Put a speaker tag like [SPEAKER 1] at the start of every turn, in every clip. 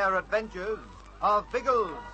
[SPEAKER 1] The Air Adventures of Biggles.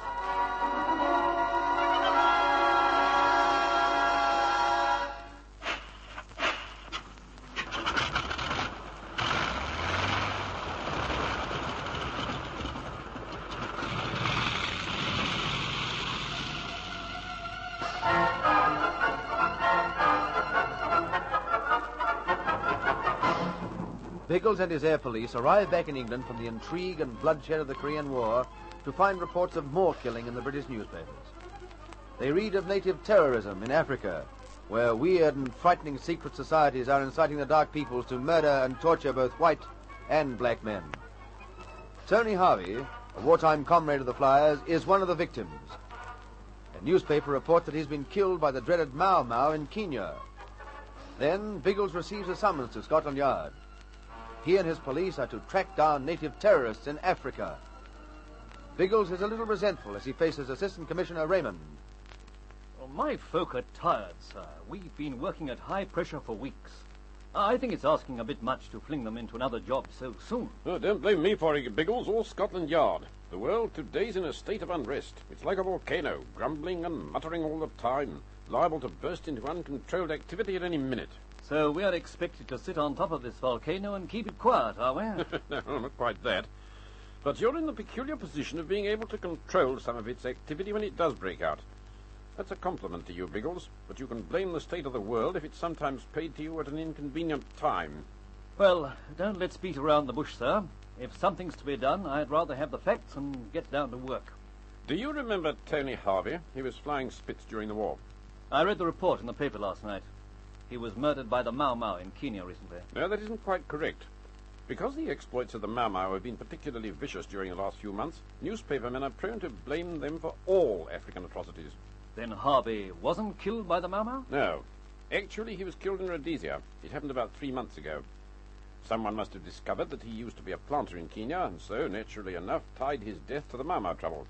[SPEAKER 1] Biggles and his air police arrived back in England from the intrigue and bloodshed of the Korean War to find reports of more killing in the British newspapers. They read of native terrorism in Africa, where weird and frightening secret societies are inciting the dark peoples to murder and torture both white and black men. Tony Harvey, a wartime comrade of the Flyers, is one of the victims. A newspaper reports that he's been killed by the dreaded Mau Mau in Kenya. Then Biggles receives a summons to Scotland Yard. He and his police are to track down native terrorists in Africa. Biggles is a little resentful as he faces Assistant Commissioner Raymond.
[SPEAKER 2] Well, my folk are tired, sir. We've been working at high pressure for weeks. I think it's asking a bit much to fling them into another job so soon.
[SPEAKER 3] Oh, don't blame me for it, Biggles, or Scotland Yard. The world today's in a state of unrest. It's like a volcano, grumbling and muttering all the time, liable to burst into uncontrolled activity at any minute.
[SPEAKER 2] So we are expected to sit on top of this volcano and keep it quiet, are we?
[SPEAKER 3] no, not quite that. But you're in the peculiar position of being able to control some of its activity when it does break out. That's a compliment to you, Biggles, but you can blame the state of the world if it's sometimes paid to you at an inconvenient time.
[SPEAKER 2] well, don't let's beat around the bush, sir. If something's to be done, I'd rather have the facts and get down to work.
[SPEAKER 3] Do you remember Tony Harvey? He was flying Spits during the war.
[SPEAKER 2] I read the report in the paper last night. He was murdered by the Mau Mau in Kenya recently.
[SPEAKER 3] No, that isn't quite correct. Because the exploits of the Mau Mau have been particularly vicious during the last few months, newspapermen are prone to blame them for all African atrocities.
[SPEAKER 2] Then Harvey wasn't killed by the Mau Mau?
[SPEAKER 3] No. Actually, he was killed in Rhodesia. It happened about three months ago. Someone must have discovered that he used to be a planter in Kenya, and so, naturally enough, tied his death to the Mau Mau trouble.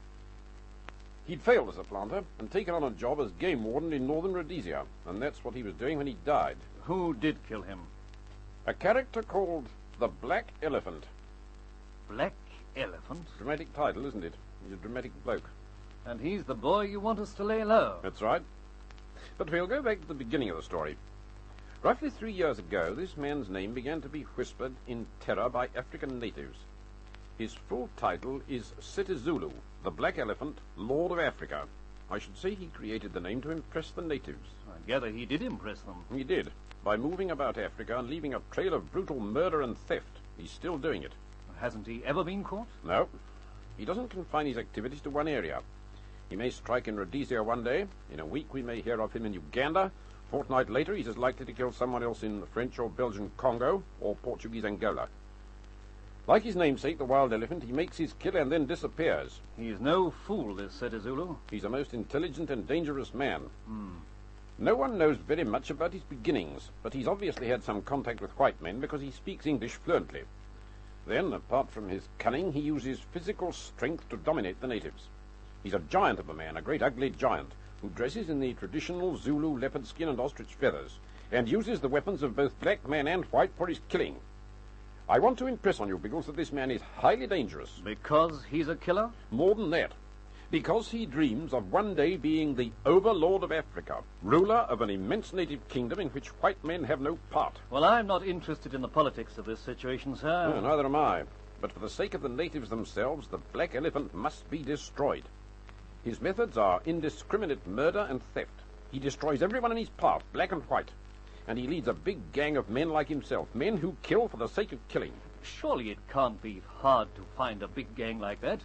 [SPEAKER 3] He'd failed as a planter and taken on a job as game warden in northern Rhodesia, and that's what he was doing when he died.
[SPEAKER 2] Who did kill him?
[SPEAKER 3] A character called the Black Elephant.
[SPEAKER 2] Black Elephant?
[SPEAKER 3] Dramatic title, isn't it? He's a dramatic bloke.
[SPEAKER 2] And he's the boy you want us to lay low.
[SPEAKER 3] That's right. But we'll go back to the beginning of the story. Roughly three years ago, this man's name began to be whispered in terror by African natives. His full title is Setezulu, the Black Elephant, Lord of Africa. I should say he created the name to impress the natives.
[SPEAKER 2] I gather he did impress them.
[SPEAKER 3] He did, by moving about Africa and leaving a trail of brutal murder and theft. He's still doing it.
[SPEAKER 2] Hasn't he ever been caught?
[SPEAKER 3] No, he doesn't confine his activities to one area. He may strike in Rhodesia one day. In a week, we may hear of him in Uganda. Fortnight later, he's as likely to kill someone else in French or Belgian Congo or Portuguese Angola. Like his namesake, the wild elephant, he makes his kill and then disappears.
[SPEAKER 2] He's no fool, this Setezulu.
[SPEAKER 3] He's a most intelligent and dangerous man. Hmm. No one knows very much about his beginnings, but he's obviously had some contact with white men because he speaks English fluently. Then, apart from his cunning, he uses physical strength to dominate the natives. He's a giant of a man, a great ugly giant, who dresses in the traditional Zulu leopard skin and ostrich feathers, and uses the weapons of both black men and white for his killing. I want to impress on you, Biggles, that this man is highly dangerous.
[SPEAKER 2] Because he's a killer?
[SPEAKER 3] More than that. Because he dreams of one day being the overlord of Africa, ruler of an immense native kingdom in which white men have no part.
[SPEAKER 2] Well, I'm not interested in the politics of this situation, sir.
[SPEAKER 3] No, neither am I. But for the sake of the natives themselves, the black elephant must be destroyed. His methods are indiscriminate murder and theft. He destroys everyone in his path, black and white. And he leads a big gang of men like himself, men who kill for the sake of killing.
[SPEAKER 2] Surely it can't be hard to find a big gang like that.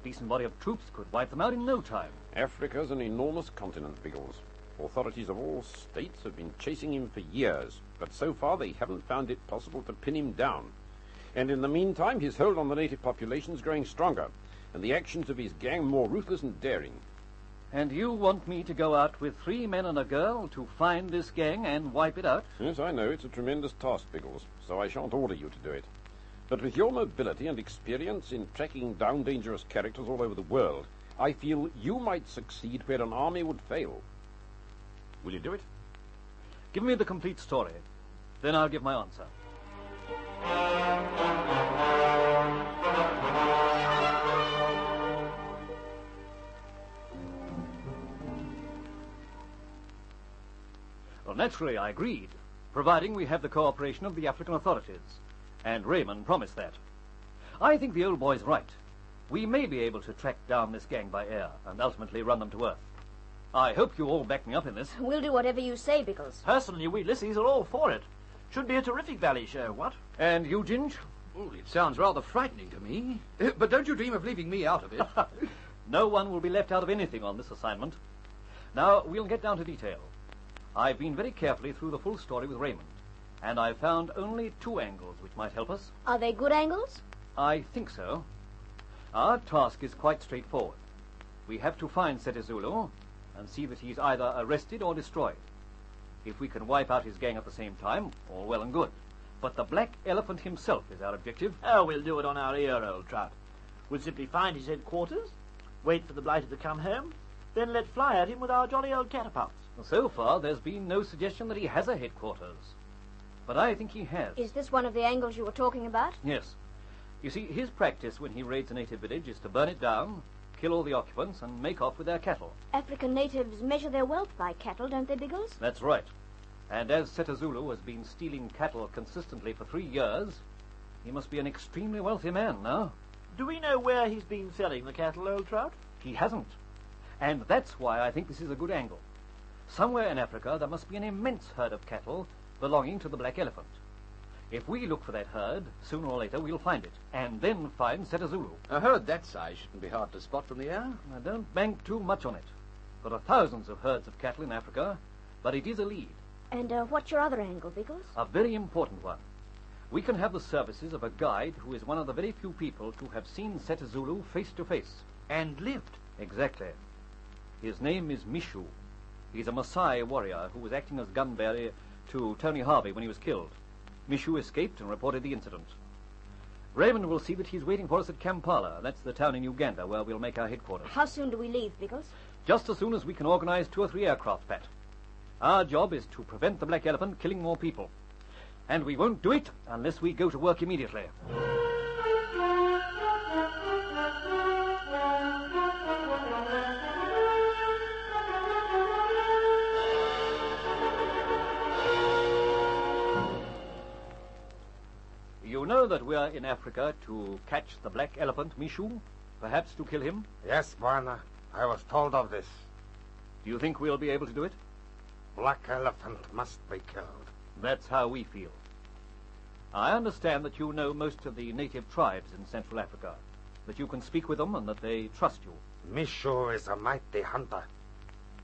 [SPEAKER 2] A decent body of troops could wipe them out in no time.
[SPEAKER 3] Africa's an enormous continent, Biggles. Authorities of all states have been chasing him for years, but so far they haven't found it possible to pin him down. And in the meantime, his hold on the native population is growing stronger, and the actions of his gang more ruthless and daring.
[SPEAKER 2] And you want me to go out with three men and a girl to find this gang and wipe it out?
[SPEAKER 3] Yes, I know it's a tremendous task, Biggles, so I shan't order you to do it. But with your mobility and experience in tracking down dangerous characters all over the world, I feel you might succeed where an army would fail. Will you do it?
[SPEAKER 2] Give me the complete story. Then I'll give my answer. Well, naturally, I agreed, providing we have the cooperation of the African authorities. And Raymond promised that. I think the old boy's right. We may be able to track down this gang by air and ultimately run them to earth. I hope you all back me up in this.
[SPEAKER 4] We'll do whatever you say, Biggles.
[SPEAKER 5] Personally, we Lissies are all for it. Should be a terrific valley show, what?
[SPEAKER 2] And you, Ginge?
[SPEAKER 6] Oh, it sounds rather frightening to me. Uh, But don't you dream of leaving me out of it.
[SPEAKER 2] No one will be left out of anything on this assignment. Now, we'll get down to detail. I've been very carefully through the full story with Raymond, and I've found only two angles which might help us.
[SPEAKER 4] Are they good angles?
[SPEAKER 2] I think so. Our task is quite straightforward. We have to find Setezulu and see that he's either arrested or destroyed. If we can wipe out his gang at the same time, all well and good. But the Black Elephant himself is our objective.
[SPEAKER 5] Oh, we'll do it on our ear, old trout. We'll simply find his headquarters, wait for the blighter to come home, then let fly at him with our jolly old catapults.
[SPEAKER 2] So far, there's been no suggestion that he has a headquarters. But I think he has.
[SPEAKER 4] Is this one of the angles you were talking about?
[SPEAKER 2] Yes. You see, his practice when he raids a native village is to burn it down, kill all the occupants, and make off with their cattle.
[SPEAKER 4] African natives measure their wealth by cattle, don't they, Biggles?
[SPEAKER 2] That's right. And as Setazulu has been stealing cattle consistently for three years, he must be an extremely wealthy man now.
[SPEAKER 5] Do we know where he's been selling the cattle, old trout?
[SPEAKER 2] He hasn't. And that's why I think this is a good angle. Somewhere in Africa there must be an immense herd of cattle belonging to the black elephant. If we look for that herd, sooner or later we'll find it, and then find Setazulu.
[SPEAKER 6] A herd that size shouldn't be hard to spot from the air.
[SPEAKER 2] Now, don't bank too much on it. There are thousands of herds of cattle in Africa, but it is a lead,
[SPEAKER 4] And uh, what's your other angle, Biggles?
[SPEAKER 2] a very important one. We can have the services of a guide who is one of the very few people to have seen Setazulu face to face.
[SPEAKER 6] And lived.
[SPEAKER 2] Exactly. His name is Mishu. He's a Maasai warrior who was acting as gun bearer to Tony Harvey when he was killed. Mishu escaped and reported the incident. Raymond will see that he's waiting for us at Kampala. That's the town in Uganda where we'll make our headquarters.
[SPEAKER 4] How soon do we leave, Biggles?
[SPEAKER 2] Just as soon as we can organize two or three aircraft, Pat. Our job is to prevent the Black Elephant killing more people. And we won't do it unless we go to work immediately. Know that we are in Africa to catch the black elephant, Michu? Perhaps to kill him?
[SPEAKER 7] Yes, Bwana. I was told of this.
[SPEAKER 2] Do you think we'll be able to do it?
[SPEAKER 7] Black elephant must be killed.
[SPEAKER 2] That's how we feel. I understand that you know most of the native tribes in Central Africa, that you can speak with them and that they trust you.
[SPEAKER 7] Michu is a mighty hunter.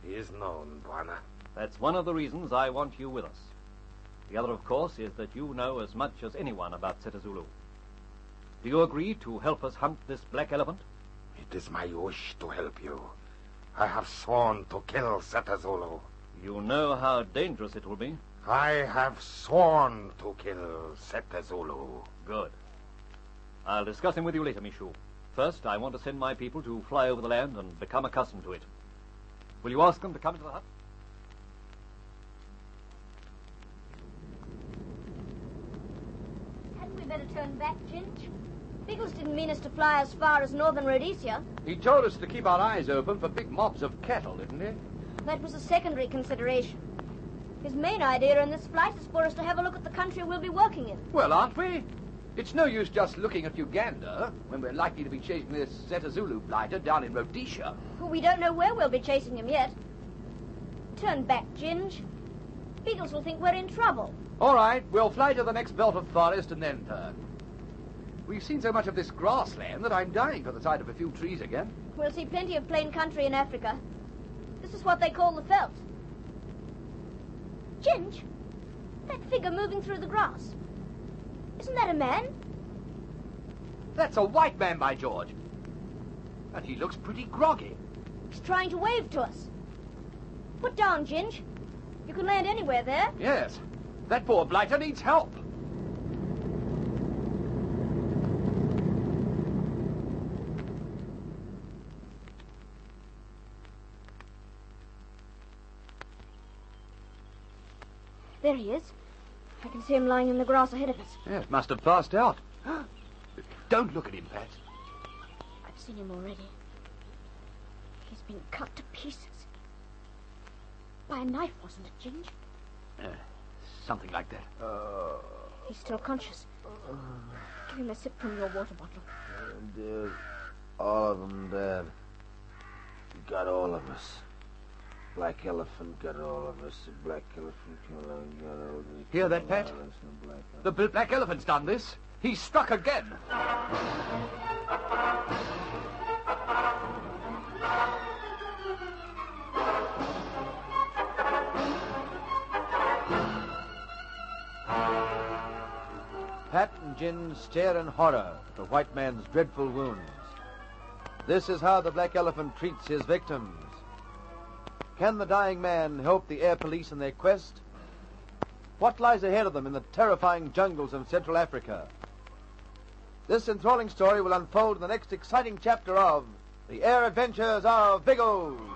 [SPEAKER 7] He is known, Bwana.
[SPEAKER 2] That's one of the reasons I want you with us. The other, of course, is that you know as much as anyone about Setazulu. Do you agree to help us hunt this black elephant?
[SPEAKER 7] It is my wish to help you. I have sworn to kill Setazulu.
[SPEAKER 2] You know how dangerous it will be.
[SPEAKER 7] I have sworn to kill Setazulu.
[SPEAKER 2] Good. I'll discuss him with you later, Mishu. First, I want to send my people to fly over the land and become accustomed to it. Will you ask them to come into the hut?
[SPEAKER 4] Hadn't we better turn back, Ginge? Biggles didn't mean us to fly as far as northern Rhodesia.
[SPEAKER 6] He told us to keep our eyes open for big mobs of cattle, didn't he?
[SPEAKER 4] That was a secondary consideration. His main idea in this flight is for us to have a look at the country we'll be working in.
[SPEAKER 6] Well, aren't we? It's no use just looking at Uganda when we're likely to be chasing this Zeta Zulu blighter down in Rhodesia.
[SPEAKER 4] We don't know where we'll be chasing him yet. Turn back, Ginge. Biggles will think we're in trouble.
[SPEAKER 6] All right, we'll fly to the next belt of forest and then turn. We've seen so much of this grassland that I'm dying for the sight of a few trees again.
[SPEAKER 4] We'll see plenty of plain country in Africa. This is what they call the veldt. Ginge, that figure moving through the grass. Isn't that a man?
[SPEAKER 6] That's a white man, by George. And he looks pretty groggy.
[SPEAKER 4] He's trying to wave to us. Put down, Ginge. You can land anywhere there.
[SPEAKER 6] Yes. That poor blighter needs help.
[SPEAKER 4] There he is. I can see him lying in the grass ahead of us.
[SPEAKER 6] Yes, must have passed out. Don't look at him, Pat.
[SPEAKER 4] I've seen him already. He's been cut to pieces. By a knife, wasn't it, Ginge?
[SPEAKER 6] Uh, something like that.
[SPEAKER 4] Uh, He's still conscious. Uh, Give him a sip from your water bottle.
[SPEAKER 1] Dead. Uh, all of them dead. He got all of us. Black elephant got all of us. The black elephant got all of us.
[SPEAKER 6] Hear that, Pat? The bl- black elephant's done this. He's struck again.
[SPEAKER 1] Gin stare in horror at the white man's dreadful wounds. This is how the black elephant treats his victims. Can the dying man help the air police in their quest? What lies ahead of them in the terrifying jungles of Central Africa? This enthralling story will unfold in the next exciting chapter of The Air Adventures of Biggles.